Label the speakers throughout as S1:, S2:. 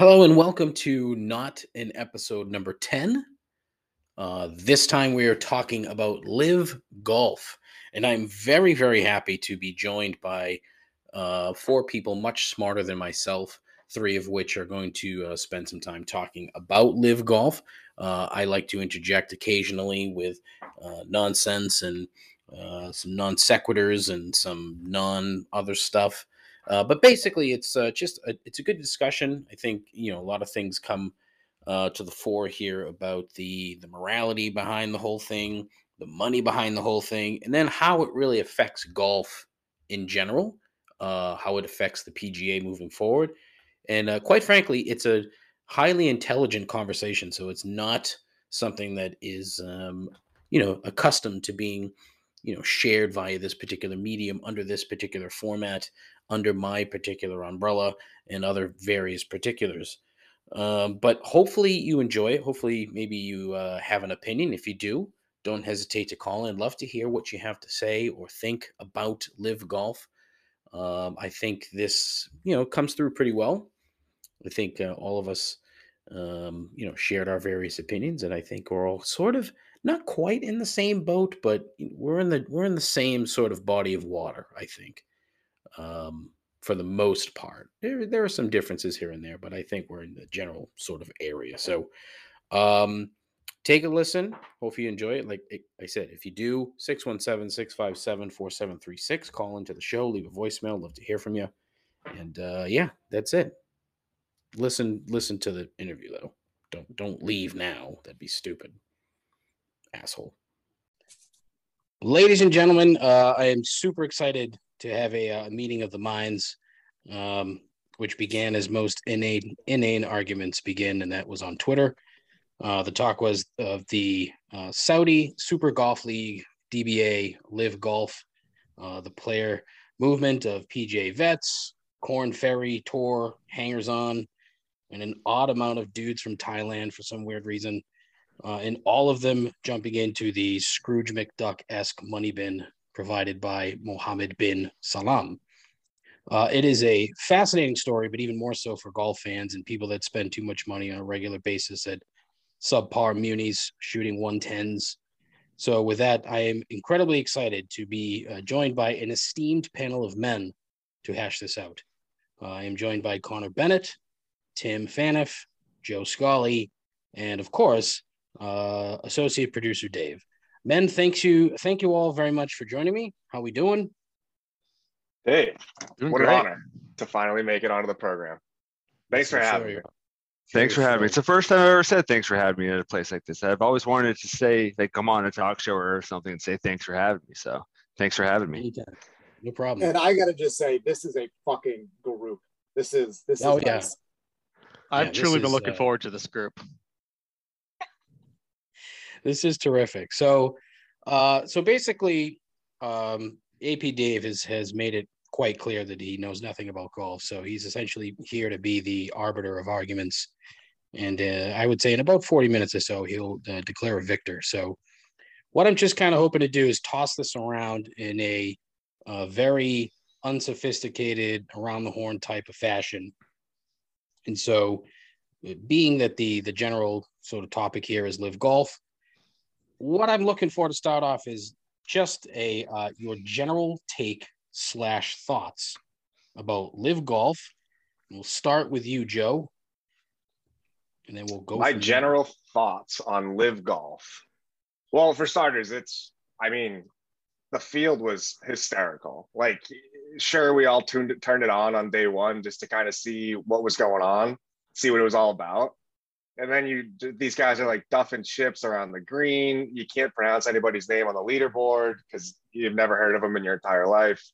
S1: Hello and welcome to Not An Episode number 10. Uh, this time we are talking about LIV Golf. And I'm very, very happy to be joined by uh, four people much smarter than myself, three of which are going to uh, spend some time talking about LIV Golf. Uh, I like to interject occasionally with uh, nonsense and uh, some non sequiturs and some non other stuff. Uh, but basically, it's uh, just a, it's a good discussion. I think you know a lot of things come uh, to the fore here about the the morality behind the whole thing, the money behind the whole thing, and then how it really affects golf in general, uh, how it affects the PGA moving forward, and uh, quite frankly, it's a highly intelligent conversation. So it's not something that is um, you know accustomed to being you know shared via this particular medium under this particular format under my particular umbrella and other various particulars. Um, but hopefully you enjoy it. Hopefully, maybe you uh, have an opinion. If you do, don't hesitate to call in. Love to hear what you have to say or think about LIV Golf. Um, I think this, you know, comes through pretty well. I think uh, all of us, um, you know, shared our various opinions, and I think we're all sort of not quite in the same boat, but we're in the we're in the same sort of body of water. I think um, for the most part. There, there are some differences here and there, but I think we're in the general sort of area. So um, take a listen. Hope you enjoy it. Like I said, if you do, 617 657 4736, call into the show, leave a voicemail. Love to hear from you. And uh, yeah, that's it. Listen, listen to the interview though. Don't don't leave now. That'd be stupid. Asshole. Ladies and gentlemen, uh, I am super excited to have a, a uh, meeting of the minds, um, which began as most inane, inane arguments begin, and that was on Twitter. Uh, the talk was of the uh, Saudi Super Golf League, DBA LIV Golf, uh, the player movement of PGA vets, Korn Ferry Tour, hangers on, and an odd amount of dudes from Thailand for some weird reason. Uh, and all of them jumping into the Scrooge McDuck esque money bin provided by Mohammed bin Salman. Uh, it is a fascinating story, but even more so for golf fans and people that spend too much money on a regular basis at subpar munis shooting 110s. So, with that, I am incredibly excited to be uh, joined by an esteemed panel of men to hash this out. Uh, I am joined by Connor Bennett, Tim Phaneuf, Joe Scolley, and of course, uh, associate producer Dave. Men, thanks you, thank you all very much for joining me. How we doing?
S2: Hey, doing what great. an honor to finally make it onto the program. Thanks for, for having sure. me.
S3: Thanks for having me. It's the first time I've ever said thanks for having me at a place like this. I've always wanted to say, like, come on a talk show or something and say thanks for having me. So thanks for having me.
S1: No problem.
S4: And I gotta just say, this is a fucking group. This is this
S1: oh,
S4: is
S1: yeah.
S4: Nice.
S5: I've yeah, truly been looking uh, forward to this group
S1: this is terrific. So, uh, so basically, um, AP Dave has has made it quite clear that he knows nothing about golf. So he's essentially here to be the arbiter of arguments. And uh, I would say in about 40 minutes or so, he'll uh, declare a victor. So, what I'm just kind of hoping to do is toss this around in a, a very unsophisticated, around the horn type of fashion. And so, being that the the general sort of topic here is LIV Golf, what I'm looking for to start off is just a uh, your general take slash thoughts about LIV Golf. We'll start with you, Joe, and then we'll go.
S2: My general there. thoughts on LIV Golf. Well, for starters, it's I mean, the field was hysterical. Like, sure, we all tuned it, turned it on on day one just to kind of see what was going on, see what it was all about and then you these guys are like duffing chips around the green. You can't pronounce anybody's name on the leaderboard because you've never heard of them in your entire life.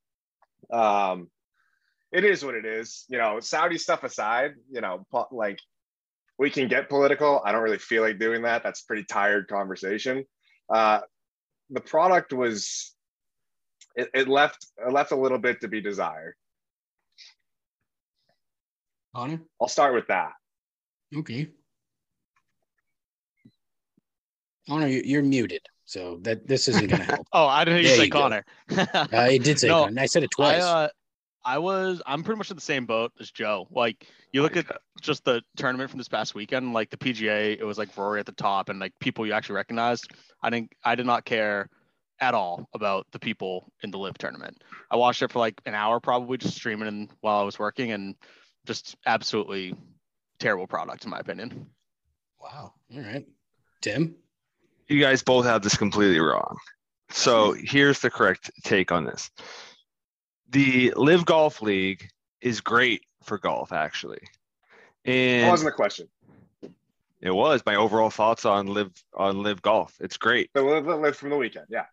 S2: Um, it is what it is. You know, Saudi stuff aside, you know, like we can get political. I don't really feel like doing that. That's pretty tired conversation. Uh, the product was it, it left it left a little bit to be desired.
S1: Connor,
S2: I'll start with that.
S1: Okay. Connor, you're muted, so that this isn't going to help.
S5: oh, I didn't hear you say Connor.
S1: I did say no, Connor. I said it twice. I, uh,
S5: I was I'm pretty much in the same boat as Joe. Like you look at just the tournament from this past weekend, like the PGA, it was like Rory at the top and like people you actually recognized. I didn't I did not care at all about the people in the LIV tournament. I watched it for like an hour probably just streaming while I was working and just absolutely terrible product in my opinion.
S1: Wow. All right. Tim?
S3: You guys both have this completely wrong. So here's the correct take on this. The LIV Golf League is great for golf, actually. And
S2: that wasn't a question.
S3: It was my overall thoughts on LIV on LIV Golf. It's great.
S2: The LIV, LIV from the weekend, yeah.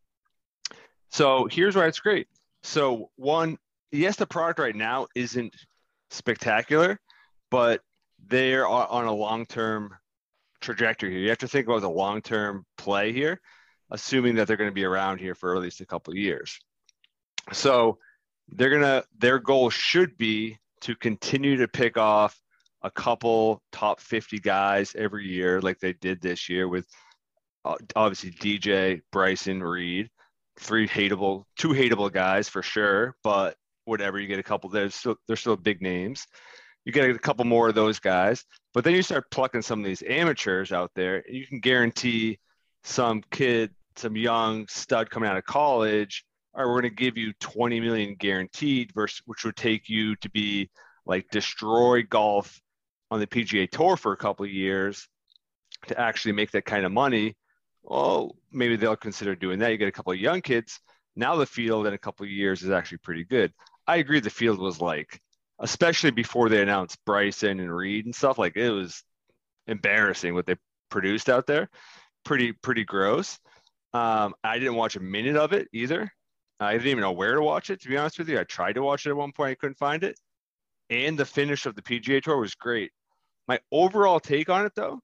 S3: So here's why it's great. So one, yes, the product right now isn't spectacular, but they're on a long-term trajectory here. You have to think about the long-term play here, assuming that they're going to be around here for at least a couple of years. So they're gonna their goal should be to continue to pick off a couple top 50 guys every year, like they did this year with uh, obviously DJ, Bryson, Reed, three hateable, two hateable guys for sure, but whatever, you get a couple, they're still, they're still big names. You get a couple more of those guys, but then you start plucking some of these amateurs out there, you can guarantee some kid, some young stud coming out of college all right, we're going to give you 20 million guaranteed versus which would take you to be like destroy golf on the PGA tour for a couple of years to actually make that kind of money. Well, maybe they'll consider doing that. You get a couple of young kids. Now the field in a couple of years is actually pretty good. I agree the field was like, especially before they announced Bryson and Reed and stuff, like it was embarrassing what they produced out there. Pretty, pretty gross. Um, I didn't watch a minute of it either. I didn't even know where to watch it, to be honest with you. I tried to watch it at one point, I couldn't find it. And the finish of the PGA Tour was great. My overall take on it, though,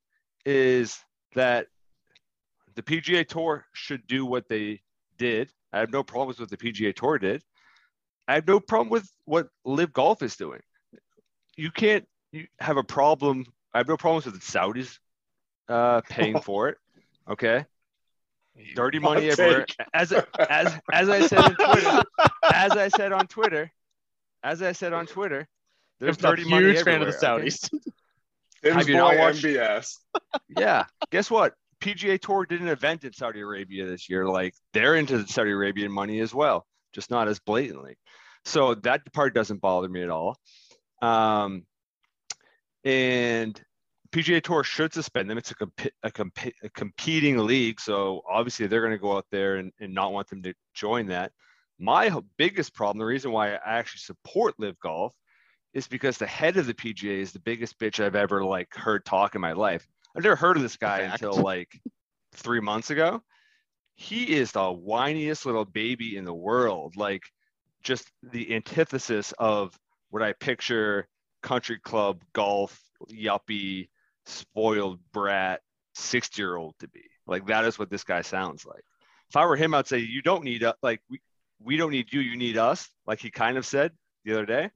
S3: is that the PGA Tour should do what they did. I have no problems with the PGA Tour did. I have no problem with what LIV Golf is doing. You can't you have a problem. I have no problems with the Saudis uh, paying for it. Okay, dirty money everywhere. As as as I said on Twitter, as I said on Twitter, as I said on Twitter, there's dirty money everywhere. fan of the Saudis.
S2: Okay? Have you not watched MBS?
S3: Yeah. Guess what? PGA Tour did an event in Saudi Arabia this year. Like they're into the Saudi Arabian money as well, just not as blatantly. So that part doesn't bother me at all. Um, and PGA Tour should suspend them. It's a, comp- a, comp- a competing league, so obviously they're going to go out there and, and not want them to join that. My biggest problem, the reason why I actually support LIV Golf, is because the head of the PGA is the biggest bitch I've ever like heard talk in my life. I've never heard of this guy Fact. until like three months ago. He is the whiniest little baby in the world. Like just the antithesis of what I picture country club golf yuppie spoiled brat 60 year old to be. Like that is what this guy sounds like. If I were him, I'd say you don't need uh, like we we don't need you, you need us. Like he kind of said the other day.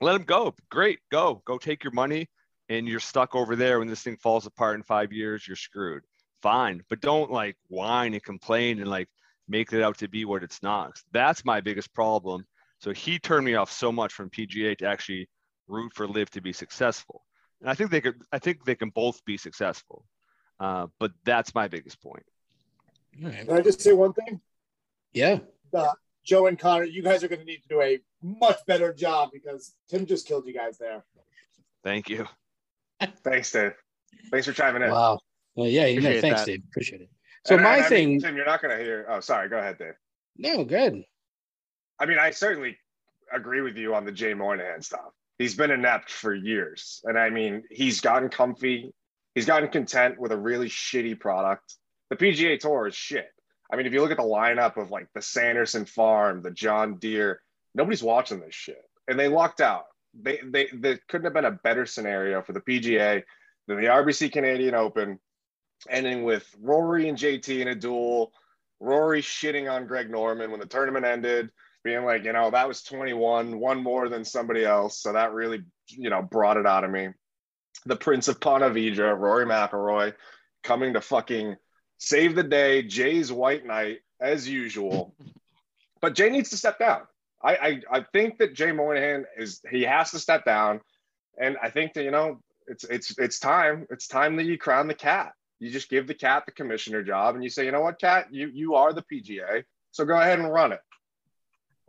S3: Let him go. Great, go go take your money, and you're stuck over there. When this thing falls apart in five years, you're screwed. Fine, but don't like whine and complain and like make it out to be what it's not. That's my biggest problem. So he turned me off so much from PGA to actually root for LIV to be successful and I think they could. I think they can both be successful. Uh, but that's my biggest point.
S4: Right. Can I just say one thing?
S1: Yeah.
S4: Uh, Joe and Connor, you guys are going to need to do a much better job because Tim just killed you guys there.
S3: Thank you.
S2: Thanks, Dave. Thanks for chiming in.
S1: Wow. Well, yeah, you know, thanks, that. Dave. Appreciate it. So and, my and, thing,
S2: mean, Tim, you're not going to hear. Oh, sorry. Go ahead, Dave.
S1: No, good.
S2: I mean, I certainly agree with you on the Jay Monahan stuff he's been inept for years. And I mean, he's gotten comfy. He's gotten content with a really shitty product. The PGA Tour is shit. I mean, if you look at the lineup of like the Sanderson Farm, the John Deere, nobody's watching this shit. And they lucked out. They, they, they couldn't have been a better scenario for the PGA than the RBC Canadian Open, ending with Rory and JT in a duel, Rory shitting on Greg Norman when the tournament ended, being like, you know, that was 21, one more than somebody else. So that really, you know, brought it out of me. The Prince of Ponte Vedra, Rory McIlroy, coming to fucking save the day. Jay's white knight, as usual. but Jay needs to step down. I, I I think that Jay Moynihan is he has to step down, and I think that you know it's it's it's time. It's time that you crown the cat. You just give the cat the commissioner job, and you say, you know what, cat, you you are the PGA, so go ahead and run it.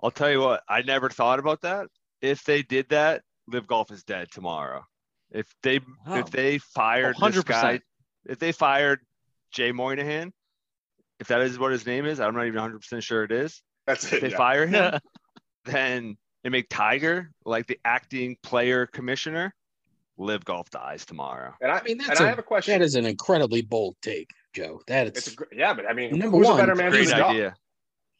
S3: I'll tell you what, I never thought about that. If they did that, LIV Golf is dead tomorrow. If they
S5: Oh.
S3: if they fired this
S5: 100%.
S3: guy, if they fired Jay Moynihan, if that is what his name is, I'm not even 100 percent sure it is.
S2: That's
S3: If
S2: it.
S3: they
S2: yeah.
S3: fire him, then they make Tiger like the acting player commissioner. LIV Golf dies tomorrow.
S2: And I,
S1: I mean,
S2: and
S1: that's
S2: I
S1: a-
S2: have a question.
S1: That is an incredibly bold take, Joe. That
S2: it's a, gr- yeah, but I mean,
S1: Number
S2: who's
S1: one,
S2: a better man
S3: Great
S2: than the
S3: idea.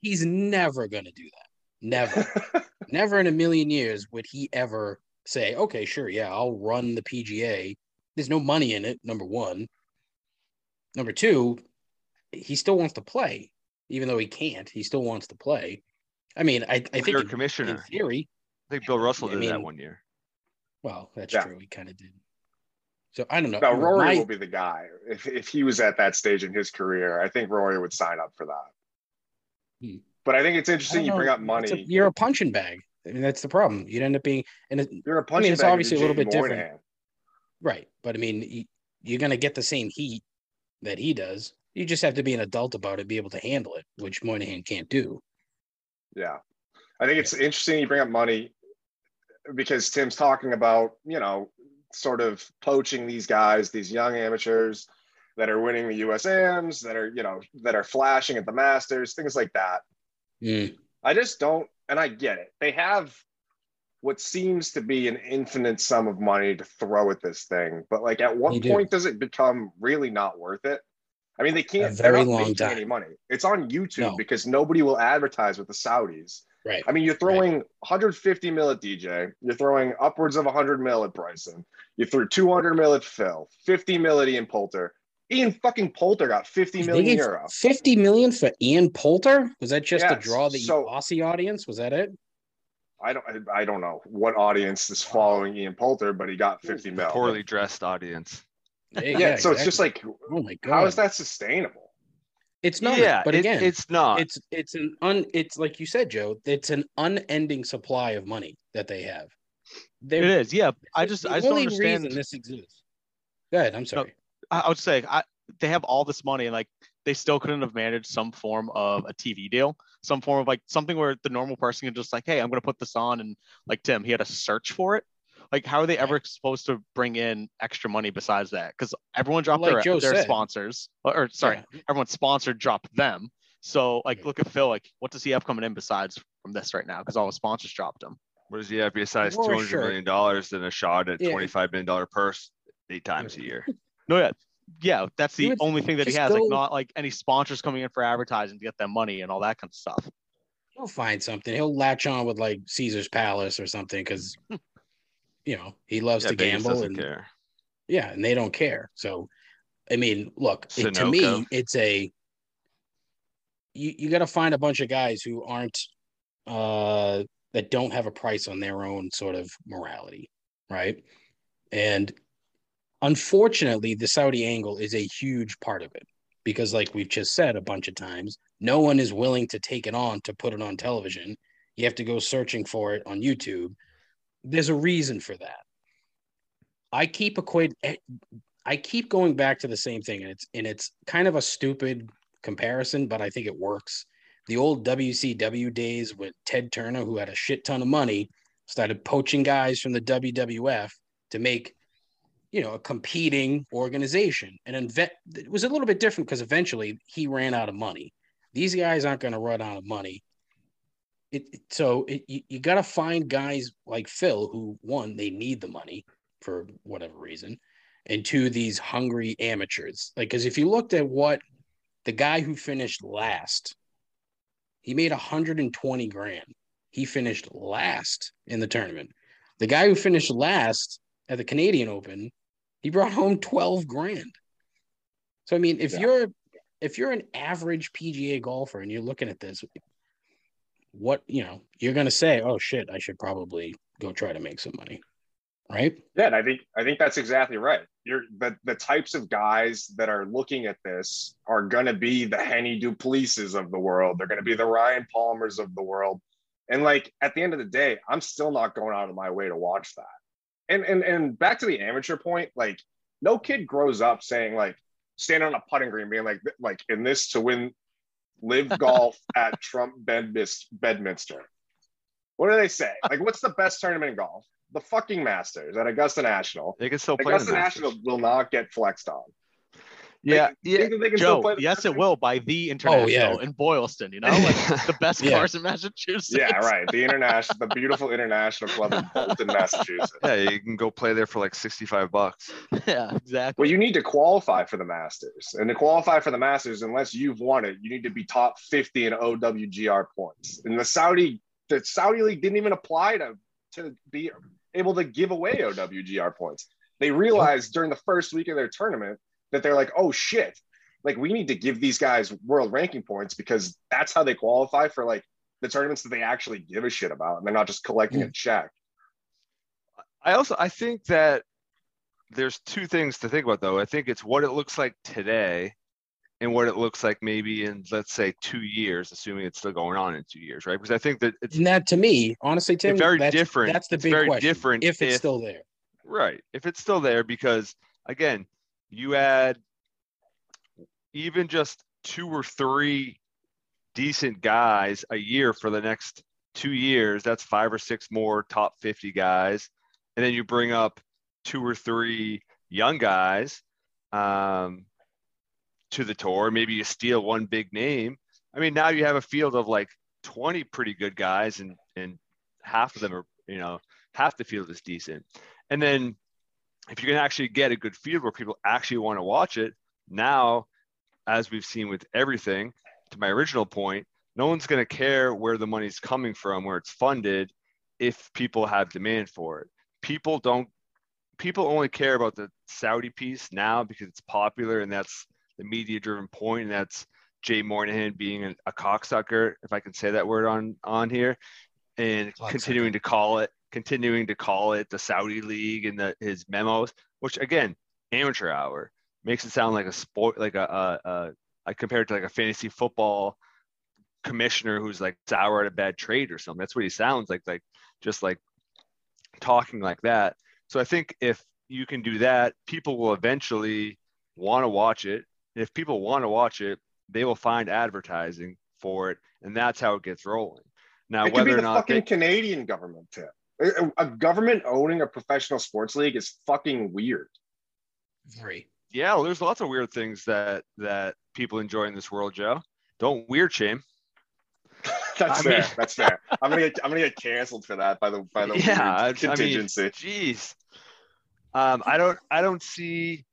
S1: he's never going to do that. Never, never in a million years would he ever say, "Okay, sure, yeah, I'll run the PGA." There's no money in it. Number one. Number two, he still wants to play, even though he can't. He still wants to play. I mean, I, I think
S3: Player
S1: in,
S3: commissioner.
S1: in theory,
S3: I think Bill Russell
S1: I
S3: did that one year.
S1: Well, that's
S2: Yeah.
S1: true. He kind of did. So I don't know.
S2: No, Rory
S1: My-
S2: will be the guy. If if he was at that stage in his career, I think Rory would sign up for that.
S1: Hmm.
S2: But I think it's interesting you bring up money.
S1: a- you're a punching bag. I mean, that's the problem. You'd end up being, and it,
S2: You're a punching
S1: it's
S2: bag if
S1: obviously a little bit different. Right. But I mean, you're going to get the same heat that he does. You just have to be an adult about it, be able to handle it, which Moynihan can't do.
S2: Yeah. I think it's interesting you bring up money because Tim's talking about, you know, sort of poaching these guys, these young amateurs that are winning the USMs, that are, you know, that are flashing at the Masters, things like that.
S1: Mm.
S2: I just don't, and I get it. They have what seems to be an infinite sum of money to throw at this thing, but like, at what
S1: do.
S2: point does it become really not worth it? I mean, they can't.
S1: very long time.
S2: Any money? It's on YouTube
S1: No.
S2: because nobody will advertise with the Saudis.
S1: Right.
S2: I mean, you're throwing 150 mil at DJ. You're throwing upwards of 100 mil at Bryson. You threw 200 mil at Phil, 50 mil at Ian Poulter. Ian fucking Poulter got 50
S1: They
S2: million
S1: gave
S2: euro.
S1: 50 million for Ian Poulter? Was that just to draw the
S2: so-
S1: Aussie audience? Was that it?
S2: I don't I don't know what audience is following Ian Poulter, but he got 50 mil.
S3: Poorly dressed audience.
S2: Yeah, so it's just like
S1: oh my god.
S2: how is that sustainable?
S1: It's not.
S3: yeah,
S1: but
S3: it-
S1: again,
S3: it's not.
S1: it's it's an un it's like you said, Joe, it's an unending supply of money that they have. They
S5: It is. Yeah. I just I just don't understand.
S1: this exists. Go ahead, I'm sorry.
S5: I, I would say I, they have all this money and like they still couldn't have managed some form of a TV deal, some form of like something where the normal person can just like, hey, I'm gonna put this on, and like Tim, he had to search for it. Like, how are they ever supposed to bring in extra money besides that? Because everyone dropped
S1: Like
S5: their,
S1: Joe
S5: their
S1: said.
S5: sponsors, or, or sorry,
S1: Yeah.
S5: everyone sponsored dropped them. So like, look at Phil. Like, what does he have coming in besides from this right now? Because all the sponsors dropped him.
S3: What does he have besides
S1: Or
S3: two hundred
S1: sure.
S3: million dollars and a shot at
S1: Yeah.
S3: twenty five million dollar purse eight times a year?
S5: No, yeah, yeah. That's the only thing that he
S1: just
S5: has. Like, not like any sponsors coming in for advertising to get them money and all that kind of stuff.
S1: He'll find something. He'll latch on with like Caesar's Palace or something because you know he loves
S3: Yeah,
S1: to
S3: Vegas
S1: gamble and
S3: care.
S1: yeah, and they don't care. So, I mean, look, it, to me, it's a you you got to find a bunch of guys who aren't uh that don't have a price on their own sort of morality, right? And unfortunately, the Saudi angle is a huge part of it because, like we've just said a bunch of times, no one is willing to take it on to put it on television. You have to go searching for it on YouTube. There's a reason for that. I keep equate eh, I keep going back to the same thing, and it's and it's kind of a stupid comparison, but I think it works. The old WCW days with Ted Turner, who had a shit ton of money, started poaching guys from the WWF to make, you know, a competing organization. And inve- it was a little bit different because eventually he ran out of money. These guys aren't going to run out of money. It, it- so it, you, you got to find guys like Phil who one they need the money for whatever reason, and two these hungry amateurs. Like because if you looked at what the guy who finished last, he made 120 grand. He finished last in the tournament. The guy who finished last at the Canadian Open, he brought home 12 grand. So I mean, if
S2: Yeah.
S1: you're if you're an average PGA golfer and you're looking at this, what you know, you're gonna say, "Oh shit, I should probably go try to make some money," right?
S2: Yeah, and I think I think that's exactly right. You're the the types of guys that are looking at this are going to be the Hennie Du Plessis of the world. They're going to be the Ryan Palmers of the world. And like at the end of the day, I'm still not going out of my way to watch that. And and and back to the amateur point, like no kid grows up saying like standing on a putting green being like like in this to win LIV Golf at Trump Bedminster. Bedminster. What do they say? Like what's the best tournament in golf? The fucking Masters at Augusta National.
S3: They can still play.
S2: Augusta
S3: the Masters.
S2: National will not get flexed on.
S3: Yeah,
S2: They-
S3: yeah.
S2: they can still
S5: Joe,
S2: play the
S5: yes, it will by the international oh,
S1: yeah.
S5: in Boylston. You know, like the best
S1: Yeah.
S5: cars in Massachusetts.
S2: Yeah, right. The international, the beautiful international club in Bolton, Massachusetts.
S3: Yeah, you can go play there for like sixty-five bucks.
S5: yeah, exactly.
S2: Well, you need to qualify for the Masters, and to qualify for the Masters, unless you've won it, you need to be top fifty in OWGR points. And the Saudi, the Saudi league didn't even apply to to be able to give away OWGR points. They realized during the first week of their tournament that they're like, oh shit, like we need to give these guys world ranking points because that's how they qualify for like the tournaments that they actually give a shit about, and they're not just collecting a hmm. check.
S3: I also I think that there's two things to think about though. I think it's what it looks like today and what it looks like maybe in let's say two years, assuming it's still going on in two years, right? Because I think that it's
S1: And that to me, honestly, Tim,
S3: very
S1: that's,
S3: different.
S1: That's the
S3: It's
S1: big
S3: very
S1: question.
S3: different
S1: if it's
S3: if-
S1: still there.
S3: Right. If it's still there, because again, you add even just two or three decent guys a year for the next two years, that's five or six more top 50 guys. And then you bring up two or three young guys um, to the tour. Maybe you steal one big name. I mean, now you have a field of like 20 pretty good guys, and, and half of them are, you know, half the field is decent. And then if you can actually get a good field where people actually want to watch it, now, as we've seen with everything, to my original point, no one's going to care where the money's coming from, where it's funded, if people have demand for it. People don't, people only care about the Saudi piece now because it's popular and that's the media driven point, and that's Jay Moynihan being a, a cocksucker, if I can say that word on on here, and continuing to call it continuing to call it the Saudi League and the, his memos, which again, amateur hour makes it sound like a sport, like a, a, a I compare it to like a fantasy football commissioner who's like sour at a bad trade or something. That's what he sounds like, like just like talking like that. So I think if you can do that, people will eventually want to watch it. If people want to watch it, they will find advertising for it, and that's how it gets rolling. Now,
S2: it could be
S3: whether
S2: the
S3: or not
S2: fucking
S3: they,
S2: Canadian government too. A, a government owning a professional sports league is fucking weird.
S1: Very.
S3: yeah, well, there's lots of weird things that that people enjoy in this world, Joe. Don't weird shame.
S2: That's
S3: I
S2: fair.
S3: mean-
S2: That's fair. I'm gonna get I'm gonna get canceled for that by the by the
S3: Yeah, I- I
S2: weird
S3: mean,
S2: contingency.
S3: Jeez. Um, I don't I don't see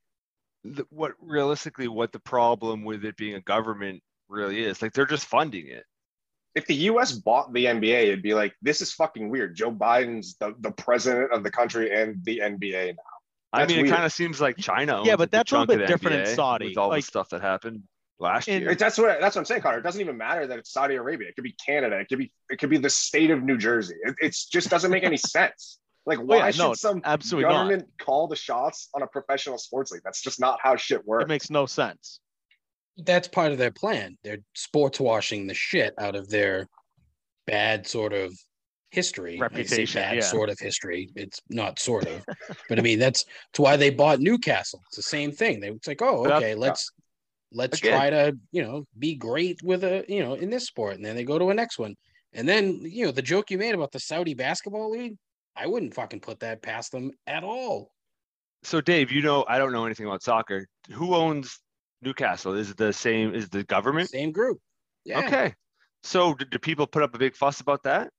S3: the, what realistically what the problem with it being a government really is. Like they're just funding it.
S2: If the U.S. bought the NBA, it'd be like this is fucking weird. Joe Biden's the, the president of the country and the NBA now.
S3: I
S2: That's
S3: mean, it kind of seems like China.
S5: Yeah, but that's a little bit
S3: the
S5: different in Saudi.
S3: with all
S5: Like-
S3: the stuff that happened last
S5: In-
S3: year.
S2: It- that's what that's what I'm saying, Connor. It doesn't even matter that it's Saudi Arabia. It could be Canada. It could be it could be the state of New Jersey. It it's just doesn't make any sense. Like why
S5: Oh, yeah,
S2: should
S5: no,
S2: some
S5: absolutely not.
S2: government call the shots on a professional sports league? That's just not how shit works.
S5: It makes no sense.
S1: That's part of their plan. They're sports washing the shit out of their bad sort of history.
S5: Reputation,
S1: bad
S5: yeah.
S1: sort of history. It's not sort of, but I mean that's that's why they bought Newcastle. It's the same thing. They it's like, oh,
S3: Yeah.
S1: Uh, okay, let's let's
S3: Again.
S1: try to you know be great with a you know in this sport, and then they go to a next one, and then you know the joke you made about the Saudi basketball league. I wouldn't fucking put that past them at all.
S3: so, Dave, you know, I don't know anything about soccer. Who owns Newcastle? Is it the same? Is it the government?
S1: Same group. Yeah.
S3: Okay. So, do, do people put up a big fuss about that?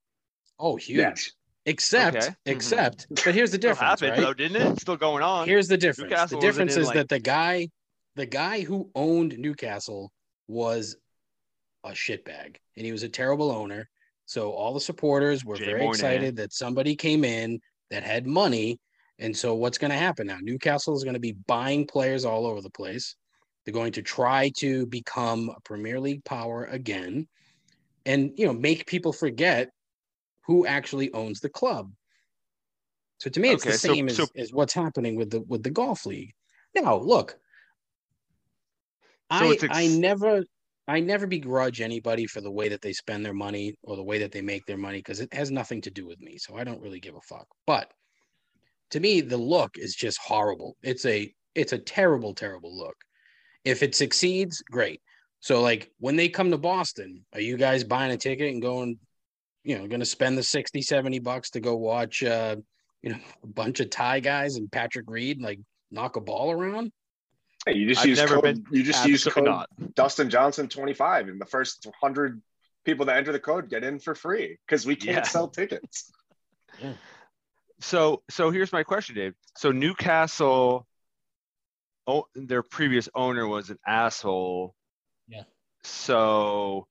S1: Oh, huge.
S2: Yes.
S1: Except,
S3: Okay. Mm-hmm.
S1: except, but here's the
S3: Still
S1: difference,
S3: happened
S1: right?
S3: though, didn't it? It's still going on.
S1: Here's the difference.
S3: Newcastle
S1: the difference is
S3: like-
S1: that the guy, the guy who owned Newcastle was a shitbag, and he was a terrible owner. So all the supporters were
S3: Jay
S1: very
S3: Moynihan.
S1: excited that somebody came in that had money. And so what's going to happen now? Newcastle is going to be buying players all over the place. They're going to try to become a Premier League power again, and you know make people forget who actually owns the club. So to me, it's
S3: Okay,
S1: the same as,
S3: so-
S1: as what's happening with the with the golf league. Now, look,
S3: So
S1: I
S3: ex-
S1: I never I never begrudge anybody for the way that they spend their money or the way that they make their money because it has nothing to do with me. So I don't really give a fuck. But to me, the look is just horrible. It's a it's a terrible, terrible look. If it succeeds, great. So like when they come to Boston, are you guys buying a ticket and going, you know, going to spend the 60, 70 bucks to go watch uh, you know, a bunch of Thai guys and Patrick Reed like knock a ball around?
S2: Hey, you just
S3: I've
S2: use
S3: never
S2: code,
S3: been-
S2: you just use code
S5: not.
S2: Dustin Johnson 25 and the first 100 people that enter the code get in for free because we can't
S3: Yeah.
S2: sell tickets.
S3: So so here's my question, Dave. So Newcastle, oh, their previous owner was an asshole.
S1: Yeah.
S3: So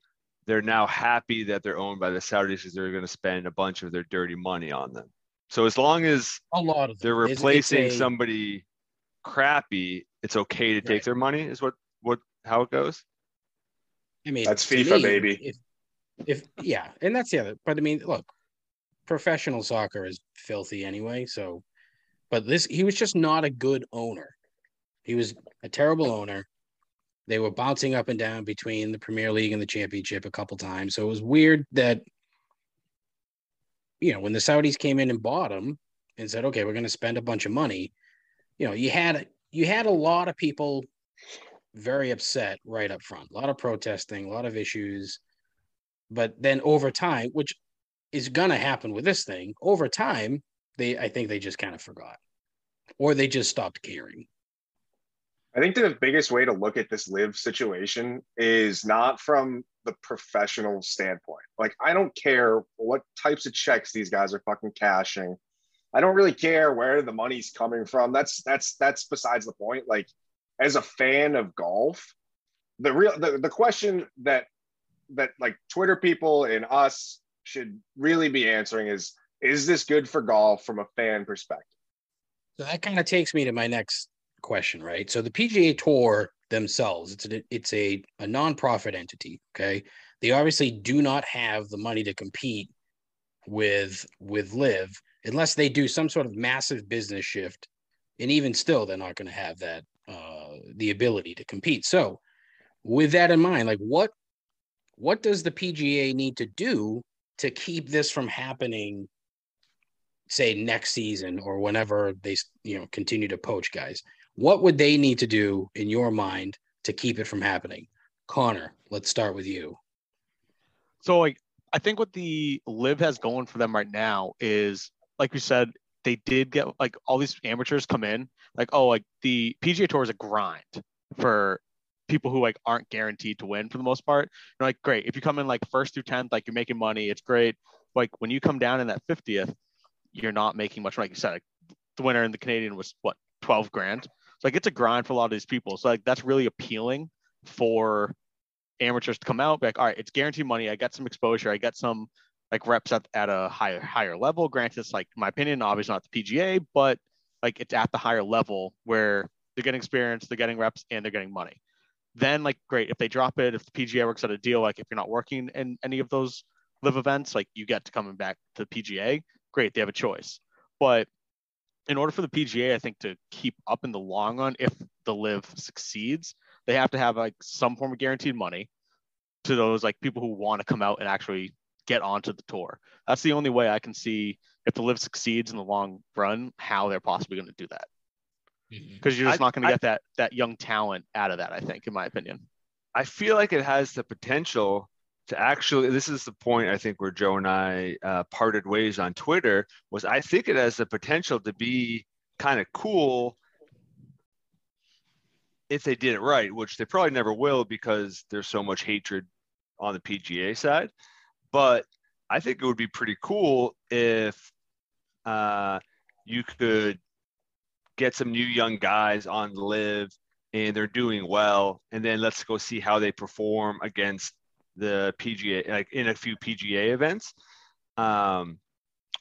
S3: they're now happy that they're owned by the Saudis because they're going to spend a bunch of their dirty money on them. So as long as
S1: A lot of them.
S3: they're
S1: It's- it's
S3: replacing
S1: a-
S3: somebody crappy, it's okay to take
S1: Right.
S3: their money. Is what what how it goes?
S1: I mean,
S2: That's
S1: to
S2: FIFA, baby.
S1: If, if yeah, and that's the other. But I mean, look, professional soccer is filthy anyway. So, but this he was just not a good owner. He was a terrible owner. They were bouncing up and down between the Premier League and the Championship a couple times. So it was weird that, you know, when the Saudis came in and bought him and said, "Okay, we're going to spend a bunch of money," you know, you had you had a lot of people very upset right up front. A lot of protesting, a lot of issues. But then over time, which is gonna happen with this thing, over time, they I think they just kind of forgot. Or they just stopped caring.
S2: I think the biggest way to look at this LIV situation is not from the professional standpoint. Like, I don't care what types of checks these guys are fucking cashing. I don't really care where the money's coming from. That's that's that's besides the point. Like, as a fan of golf, the real the, the question that that like Twitter people and us should really be answering is is this good for golf from a fan perspective?
S1: So that kind of takes me to my next question, right? So the PGA Tour themselves, it's a it's a, a nonprofit entity. Okay. They obviously do not have the money to compete with with LIV unless they do some sort of massive business shift. And even still, they're not going to have that uh the ability to compete. So with that in mind, like what what does the PGA need to do to keep this from happening say next season or whenever they you know continue to poach guys what would they need to do in your mind to keep it from happening connor let's start with you
S5: So like I think what the LIV has going for them right now is like we said, they did get like all these amateurs come in, like, oh, like the PGA tour is a grind for people who like aren't guaranteed to win for the most part. You're like, great. If you come in like first through tenth, like you're making money, it's great. Like when you come down in that 50th, you're not making much. Like you said, like, the winner in the Canadian was what 12 grand. So like it's a grind for a lot of these people. So like that's really appealing for amateurs to come out, like, all right, it's guaranteed money. I got some exposure. I got some like reps at, at a higher higher level. Granted, it's like my opinion, obviously not the PGA, but like it's at the higher level where they're getting experience, they're getting reps, and they're getting money. Then like great, if they drop it, if the PGA works out a deal, like if you're not working in any of those LIV events, like you get to coming back to the PGA, great, they have a choice. But in order for the PGA, I think to keep up in the long run, if the LIV succeeds, they have to have like some form of guaranteed money to those like people who want to come out and actually get onto the tour. That's the only way I can see if the LIV succeeds in the long run, how they're possibly going to do that. Mm-hmm. Because you're just
S3: I-
S5: not going to get that that young talent out of that. I think, in my opinion.
S3: I feel like it has the potential to actually. This is the point I think where Joe and I uh, parted ways on Twitter. Was I think it has the potential to be kind of cool if they did it right, which they probably never will because there's so much hatred on the PGA side. But I think it would be pretty cool if uh, you could get some new young guys on LIV and they're doing well and then let's go see how they perform against the PGA like in a few PGA events. Um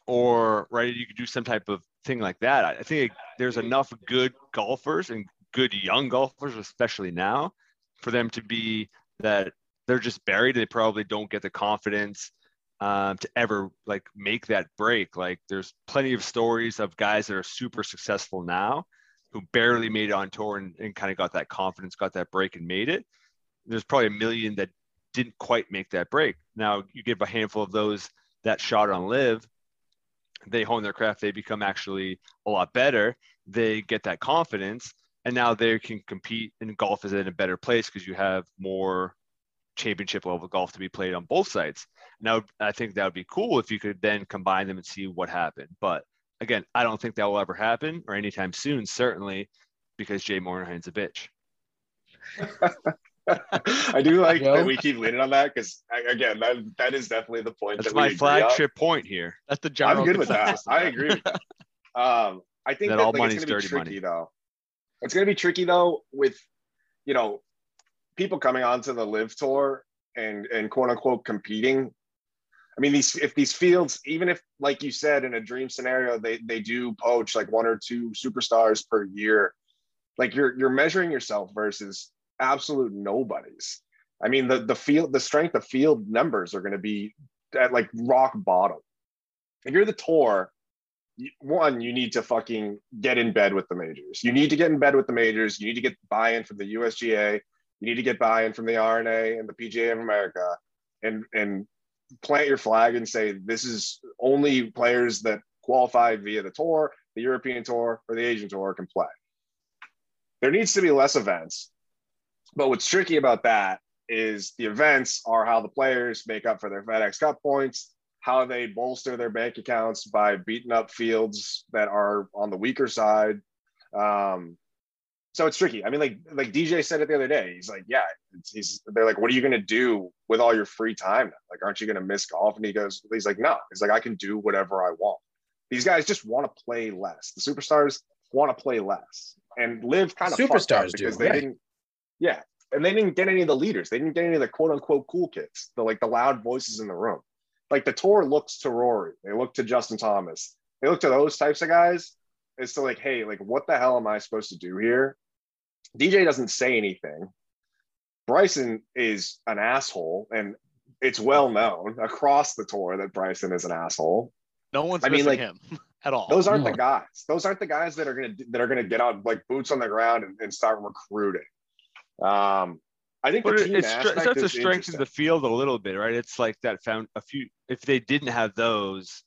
S3: or right you could do some type of thing like that. I think there's enough good golfers and good young golfers especially now for them to be that they're just buried. They probably don't get the confidence um, to ever like make that break. Like there's plenty of stories of guys that are super successful now who barely made it on tour and, and kind of got that confidence, got that break and made it. there's probably a million that didn't quite make that break. Now you give a handful of those that shot on LIV, they hone their craft, they become actually a lot better. They get that confidence, and now they can compete. And golf is in a better place because you have more championship level golf to be played on both sides. Now, I think that would be cool if you could then combine them and see what happened. But again, I don't think that will ever happen or anytime soon, certainly because Jay Monahan's a bitch.
S2: I do like
S1: Joe?
S2: that we keep leaning on that because again, that that is definitely the point.
S3: That's
S2: that
S3: my
S2: we agree on.
S3: flagship point here.
S5: That's the general.
S2: I'm good with that. I agree. With that. Um, I think
S3: That
S2: that,
S3: all
S2: like,
S3: money's
S2: it's gonna be
S3: dirty
S2: tricky
S3: money.
S2: though. It's gonna be tricky though with you know people coming onto the LIV tour and and quote unquote competing. I mean, these if these fields, even if like you said in a dream scenario, they they do poach like one or two superstars per year. Like you're you're measuring yourself versus absolute nobodies. I mean, the the field, the strength of field numbers are going to be at like rock bottom. If you're the tour, one, you need to fucking get in bed with the majors. You need to get in bed with the majors. You need to get buy-in from the USGA. You need to get buy-in from the R&A and the PGA of America, and and plant your flag and say this is only players that qualify via the tour, the European tour, or the Asian tour can play. There needs to be less events, but what's tricky about that is the events are how the players make up for their FedEx Cup points, how they bolster their bank accounts by beating up fields that are on the weaker side. Um, so it's tricky. I mean, like like DJ said it the other day. He's like, yeah, it's, he's. They're like, what are you gonna do with all your free time? Like, aren't you gonna miss golf? And he goes, he's like, no. He's like, I can do whatever I want. These guys just want to play less. The superstars want to play less, and LIV kind of
S1: Superstars do,
S2: because they
S1: right.
S2: didn't. Yeah, and they didn't get any of the leaders. They didn't get any of the quote unquote cool kids, the like the loud voices in the room. Like the tour looks to Rory, they look to Justin Thomas, they look to those types of guys. It's to like, hey, like what the hell am I supposed to do here? DJ doesn't say anything. Bryson is an asshole, and it's well known across the tour that Bryson is an asshole.
S5: No one's
S2: I mean,
S5: missing
S2: like,
S5: him at all.
S2: Those aren't
S1: No.
S2: the guys. Those aren't the guys that are gonna that are gonna get out like boots on the ground and, and start recruiting. Um, I think
S3: But
S2: the
S3: it, it's str- it
S2: aspect
S3: starts to strengthen the field a little bit, right? It's like that found a few. If they didn't have those,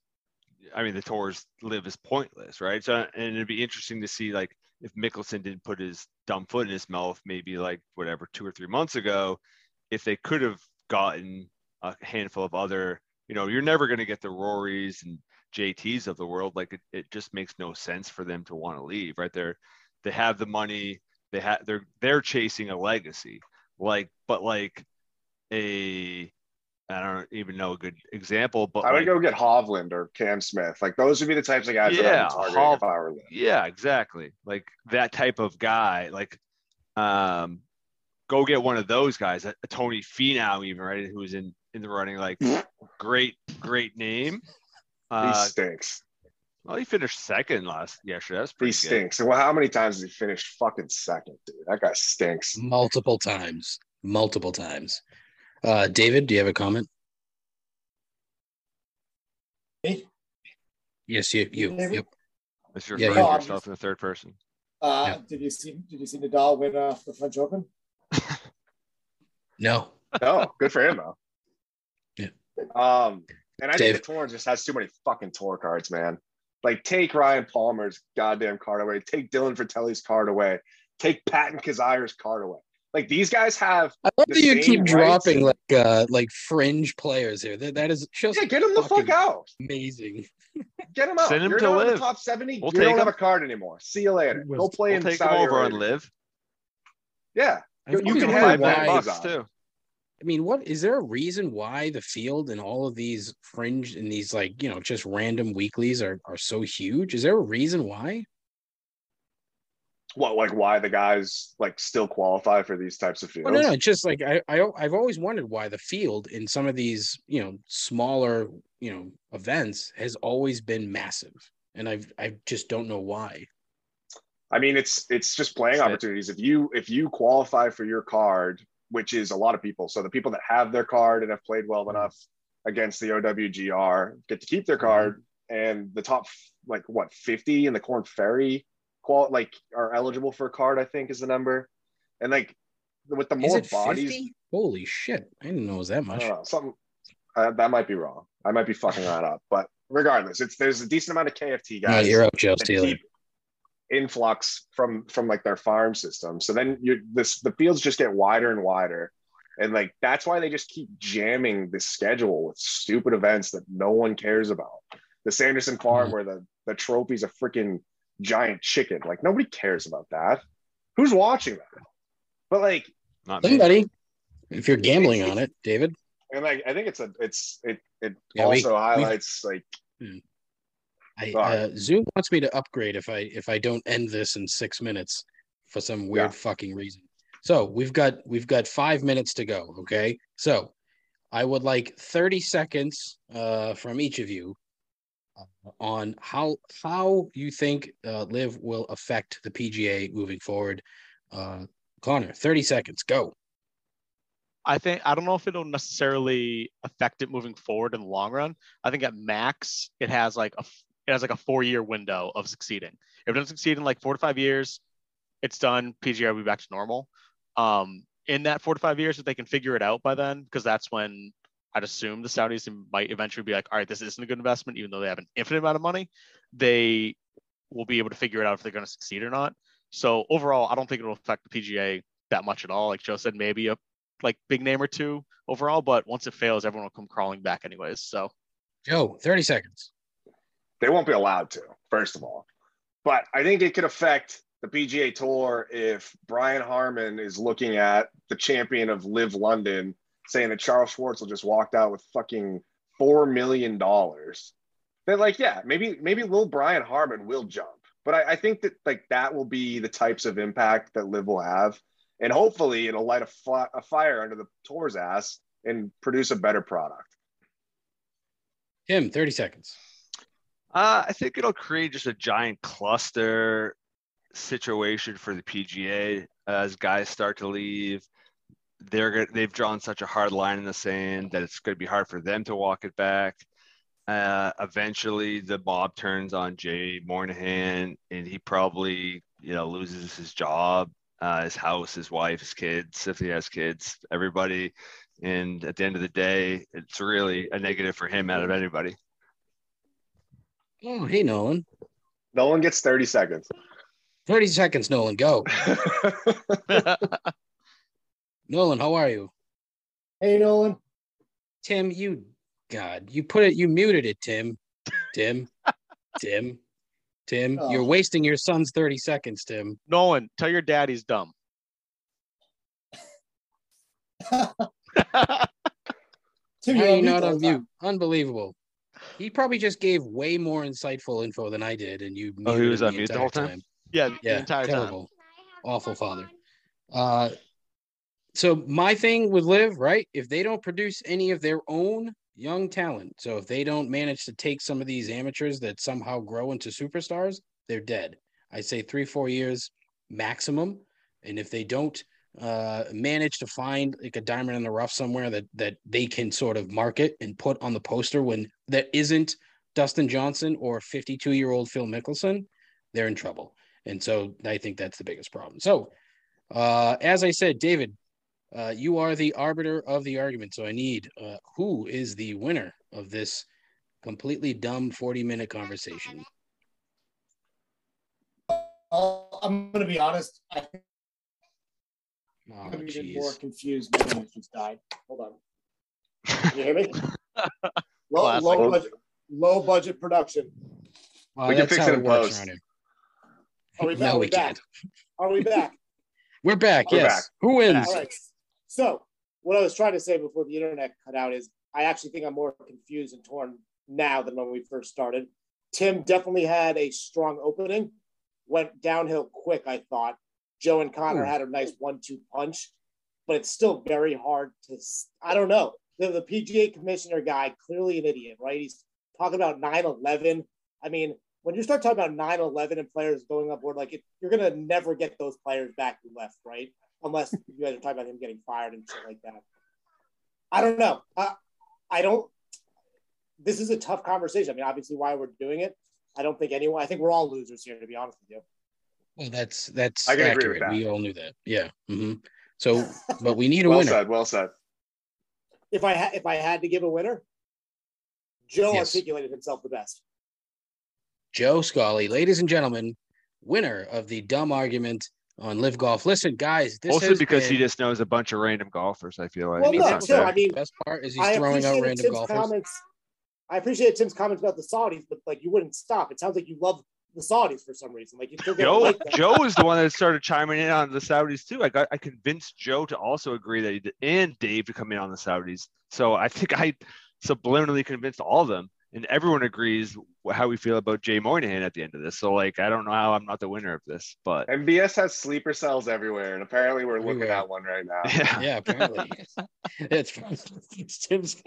S3: I mean, the tours LIV is pointless, right? So, and it'd be interesting to see like if Mickelson didn't put his dumb foot in his mouth, maybe like whatever two or three months ago, if they could have gotten a handful of other, you know, you're never going to get the Rorys and JTs of the world. Like it, it just makes no sense for them to want to leave, right? They're they have the money, they have they're they're chasing a legacy, like but like a I don't even know a good example, but
S2: I would
S3: like,
S2: go get Hovland or Cam Smith. Like those would be the types of guys that
S3: Yeah,
S2: I'd be targeting
S3: Hov-
S2: if I were them.
S3: Yeah, exactly. Like that type of guy. Like, um, go get one of those guys. A, a Tony Finau, even right, who was in in the running. Like, great, great name.
S2: He
S3: Uh,
S2: stinks.
S3: Well, he finished second last yesterday. That's pretty
S2: He
S3: good.
S2: stinks. And well, how many times has he finished fucking second, dude? That guy stinks.
S1: multiple times, multiple times. Uh, David, do you have a comment?
S4: Me?
S1: Yes, you. You.
S4: David?
S1: Yep.
S3: If you're
S1: Yeah,
S3: referring
S4: yeah.
S3: yourself in the third person.
S4: Uh,
S1: Yeah.
S4: Did you see? Did you see Nadal win uh, the French Open?
S1: No.
S2: No, good for him though.
S1: Yeah.
S2: Um, and I
S1: Dave.
S2: think the tour just has too many fucking tour cards, man. Like take Ryan Palmer's goddamn card away. Take Dylan Frittelli's card away. Take Patton Kizzire's card away. Like these guys have
S1: I love that you keep
S2: rights.
S1: dropping like uh like fringe players here. That, that is just
S2: yeah, get them the fuck out.
S1: amazing.
S2: Get them out.
S3: Send 'em
S2: You're
S3: to
S2: not in the
S3: LIV.
S2: top 70.
S3: We'll
S2: you
S3: take
S2: don't have
S3: 'em.
S2: a card anymore. See you later.
S1: We'll-
S2: Go play
S3: We'll
S2: in
S3: take them
S2: Saudi
S3: over on
S2: Arabia.
S3: LIV.
S2: Yeah.
S1: I
S2: You can
S1: get
S2: have
S3: Five
S2: that
S3: nine
S2: bucks.
S3: bucks too.
S1: I mean, what is there a reason why the field and all of these fringe and these like you know just random weeklies are are so huge? Is there a reason why?
S2: What like why the guys like still qualify for these types of
S1: Oh,
S2: fields?
S1: no, no, it's just like I, I I've always wondered why the field in some of these you know smaller you know events has always been massive, and I've I just don't know why.
S2: I mean, it's it's just playing opportunities. If you if you qualify for your card, which is a lot of people, so the people that have their card and have played well
S1: Mm-hmm.
S2: enough against the OWGR get to keep their card, and the top like what fifty in the Korn Ferry qual like are eligible for a card. I think is the number, and like with the more bodies,
S1: 50? Holy shit! I didn't know it was that much.
S2: know, something uh, that might be wrong. I might be fucking that up, but regardless, it's there's a decent amount of KFT
S1: No,
S2: guys.
S1: you're up, Joe Steeler.
S2: keep influx from from like their farm system. So then you this the fields just get wider and wider. And like that's why they just keep jamming the schedule with stupid events that no one cares about. The Sanderson farm
S1: Mhm.
S2: where the the trophy's a freaking giant chicken. Like nobody cares about that. Who's watching that? But like
S3: Not me.
S1: Somebody, if you're gambling on it, David.
S2: and like I think it's a it's it it
S1: Yeah,
S2: also
S1: we-
S2: highlights like
S1: I, uh, Zoom wants me to upgrade if I if I don't end this in six minutes for some weird
S2: Yeah.
S1: fucking reason. So we've got we've got five minutes to go. Okay, so I would like thirty seconds uh, from each of you uh, on how how you think uh, LIV will affect the PGA moving forward. Uh, Connor, thirty seconds, go.
S5: I think I don't know if it'll necessarily affect it moving forward in the long run. I think at max it has like a it has like a four year window of succeeding. If it doesn't succeed in like four to five years, it's done. PGA will be back to normal. Um, in that four to five years, if they can figure it out by then, because that's when I'd assume the Saudis might eventually be like, all right, this isn't a good investment, even though they have an infinite amount of money. They will be able to figure it out if they're going to succeed or not. So overall, I don't think it'll affect the PGA that much at all. Like Joe said, maybe a like big name or two overall, but once it fails, everyone will come crawling back anyways. So
S1: Joe, thirty seconds.
S2: They won't be allowed to, first of all. But I think it could affect the PGA Tour if Brian Harman is looking at the champion of LIV London saying that Charl Schwartzel just walked out with fucking four million dollars. Then like, yeah, maybe maybe little Brian Harman will jump. But I, I think that like that will be the types of impact that LIV will have. And hopefully it'll light a, a fire under the tour's ass and produce a better product.
S1: Tim, thirty seconds.
S3: Uh, I think it'll create just a giant cluster situation for the PGA as guys start to leave. They're they've drawn such a hard line in the sand that it's going to be hard for them to walk it back. Uh, eventually, the mob turns on Jay Monahan, and he probably you know loses his job, uh, his house, his wife, his kids, if he has kids, everybody. And at the end of the day, it's really a negative for him out of anybody.
S1: Oh, hey Nolan.
S2: Nolan gets 30 seconds.
S1: 30 seconds, Nolan. Go. Nolan, how are you?
S4: Hey, Nolan.
S1: Tim, you God, you put it, you muted it, Tim. Tim, Tim, Tim. You're
S4: Oh.
S1: wasting your son's 30 seconds, Tim.
S5: Nolan, tell your dad he's dumb.
S4: Tim,
S1: How
S4: you're
S1: you not
S4: mute
S1: on mute? Unbelievable. He probably just gave way more insightful info than I did, and you
S3: Oh, he was
S1: him
S3: on mute the whole
S1: entire
S3: time?
S5: yeah, the
S1: Yeah,
S5: entire time.
S1: terrible. Awful father. Uh, so my thing with LIV, right? If they don't produce any of their own young talent, so if they don't manage to take some of these amateurs that somehow grow into superstars, they're dead. I say three, four years maximum. And if they don't uh, manage to find like a diamond in the rough somewhere that that they can sort of market and put on the poster when that isn't Dustin Johnson or 52 year old Phil Mickelson, they're in trouble. And so I think that's the biggest problem. So, uh, as I said, David, uh, you are the arbiter of the argument. So I need uh, who is the winner of this completely dumb 40 minute conversation?
S4: I'm going to be honest. I
S1: Oh,
S4: I'm even more confused than it just died. Hold on. Can you hear me? low, low, budget, low budget production.
S1: Well,
S2: We can fix it in
S1: works
S2: post.
S4: Are we back?
S1: No,
S4: Are
S1: we
S4: we back?
S1: can't.
S4: Are we back?
S1: We're back.
S2: We're
S1: yes.
S2: back.
S1: Who wins?
S4: All right. So, what I was trying to say before the internet cut out is I actually think I'm more confused and torn now than when we first started. Tim definitely had a strong opening, went downhill quick, I thought. Joe and Connor
S1: hmm.
S4: had a nice one two punch, but it's still very hard to. I don't know. The, the PGA commissioner guy, clearly an idiot, right? He's talking about 9 11. I mean, when you start talking about 9 11 and players going up, board, like it, you're going to never get those players back who left, right? Unless you guys are talking about him getting fired and shit like that. I don't know. I, I don't. This is a tough conversation. I mean, obviously, why we're doing it. I don't think anyone. I think we're all losers here, to be honest with you.
S1: Well, that's that's
S2: I can agree
S1: accurate.
S2: with that.
S1: We all knew that. Yeah. hmm So, but we need a
S2: well
S1: winner.
S2: said. Well said.
S4: If I had if I had to give a winner, Joe
S1: Yes.
S4: articulated himself the best.
S1: Joe Scolley, ladies and gentlemen, winner of the dumb argument on LIV Golf. Listen, guys, this
S3: Mostly
S1: has
S3: because he just knows a bunch of random golfers. I feel like
S4: Well, no,
S1: that's
S4: too,
S1: the
S4: I mean,
S1: best part is he's
S4: I
S1: throwing out random
S4: Tim's
S1: golfers.
S4: comments. I appreciate Tim's comments about the Saudis, but like you wouldn't stop. It sounds like you love the Saudis for some reason. Like you
S3: Joe
S4: like.
S3: Joe is the one that started chiming in on the Saudis too. I got I convinced Joe to also agree that he did, and Dave to come in on the Saudis. So I think I subliminally convinced all of them, and everyone agrees how we feel about Jay Monahan at the end of this. So like I don't know how I'm not the winner of this, but
S2: MBS has sleeper cells everywhere, and apparently we're looking
S1: Everywhere.
S2: at one right now.
S3: yeah.
S1: Yeah, apparently. it's, it's Tim's.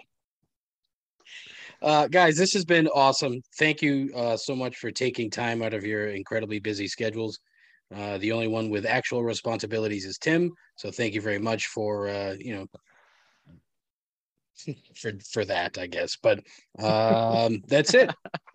S1: Uh, guys, this has been awesome. Thank you uh, so much for taking time out of your incredibly busy schedules. Uh, the only one with actual responsibilities is Tim. So thank you very much for uh, you know for for that, I guess. But um, that's it,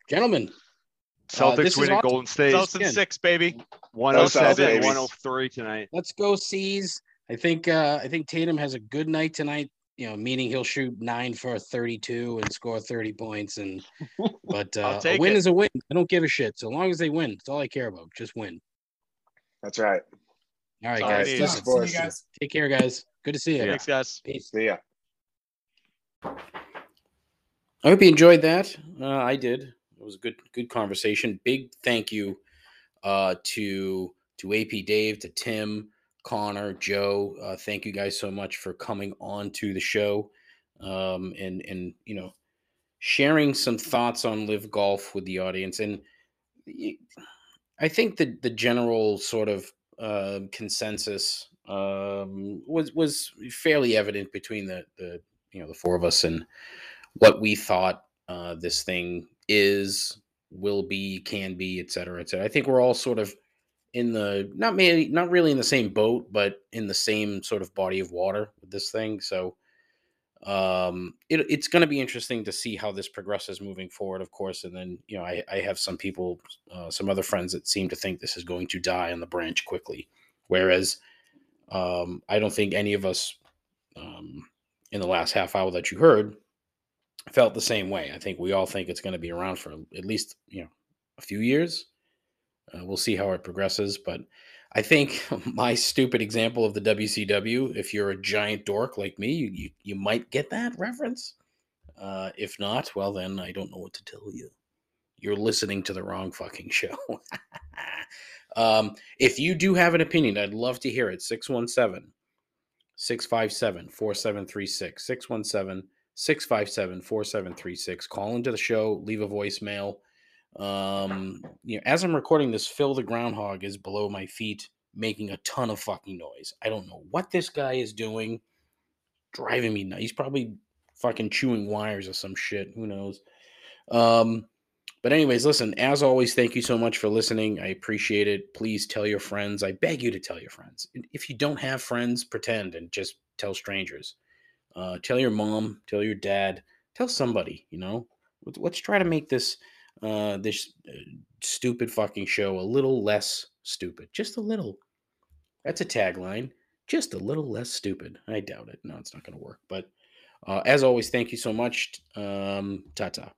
S1: gentlemen. Uh,
S3: Celtics
S1: is
S3: winning
S1: awesome.
S3: Golden State
S5: Celtics in six, baby.
S3: 107
S2: baby.
S3: 103 tonight.
S1: Let's go C's. I think uh, I think Tatum has a good night tonight. You know, meaning he'll shoot nine for thirty-two and score thirty points. And but uh, a win
S5: it.
S1: is a win. I don't give a shit. So long as they win, that's all I care about. Just win.
S2: That's right.
S1: All right,
S2: All
S1: guys.
S2: right,
S1: Listen.
S4: See you guys.
S1: take care, guys. Good to see you.
S5: Thanks, guys.
S1: Peace.
S2: See ya.
S1: I hope you enjoyed that. Uh, I did. It was a good good conversation. Big thank you uh, to to AP Dave, to Tim, Connor, Joe. Uh, thank you guys so much for coming on to the show um, and and you know sharing some thoughts on LIV Golf with the audience. And I think the the general sort of uh, consensus um, was was fairly evident between the the you know the four of us and what we thought uh, this thing is, will be, can be, et cetera, et cetera. I think we're all sort of in the not maybe not really in the same boat, but in the same sort of body of water with this thing. So um it, it's going to be interesting to see how this progresses moving forward of course and then you know i, I have some people uh, some other friends that seem to think this is going to die on the branch quickly whereas um i don't think any of us um in the last half hour that you heard felt the same way. I think we all think it's going to be around for at least you know a few years. Uh, we'll see how it progresses, but I think my stupid example of the WCW, if you're a giant dork like me, you you, you might get that reference. Uh, if not, well then I don't know what to tell you. You're listening to the wrong fucking show. um, if you do have an opinion, I'd love to hear it. 617 657 4736. 617 657 4736. Call into the show, leave a voicemail. Um, you know, as I'm recording this, Phil the groundhog is below my feet making a ton of fucking noise. I don't know what this guy is doing, driving me nuts. He's probably fucking chewing wires or some shit. Who knows? Um, but anyways, listen, as always, thank you so much for listening. I appreciate it. Please tell your friends. I beg you to tell your friends. If you don't have friends, pretend and just tell strangers. Uh, tell your mom, tell your dad, tell somebody, you know. Let's, let's try to make this uh this uh, stupid fucking show a little less stupid. Just a little. That's a tagline. Just a little less stupid. I doubt it. No, it's not going to work. But uh, as always, thank you so much. Um, ta ta.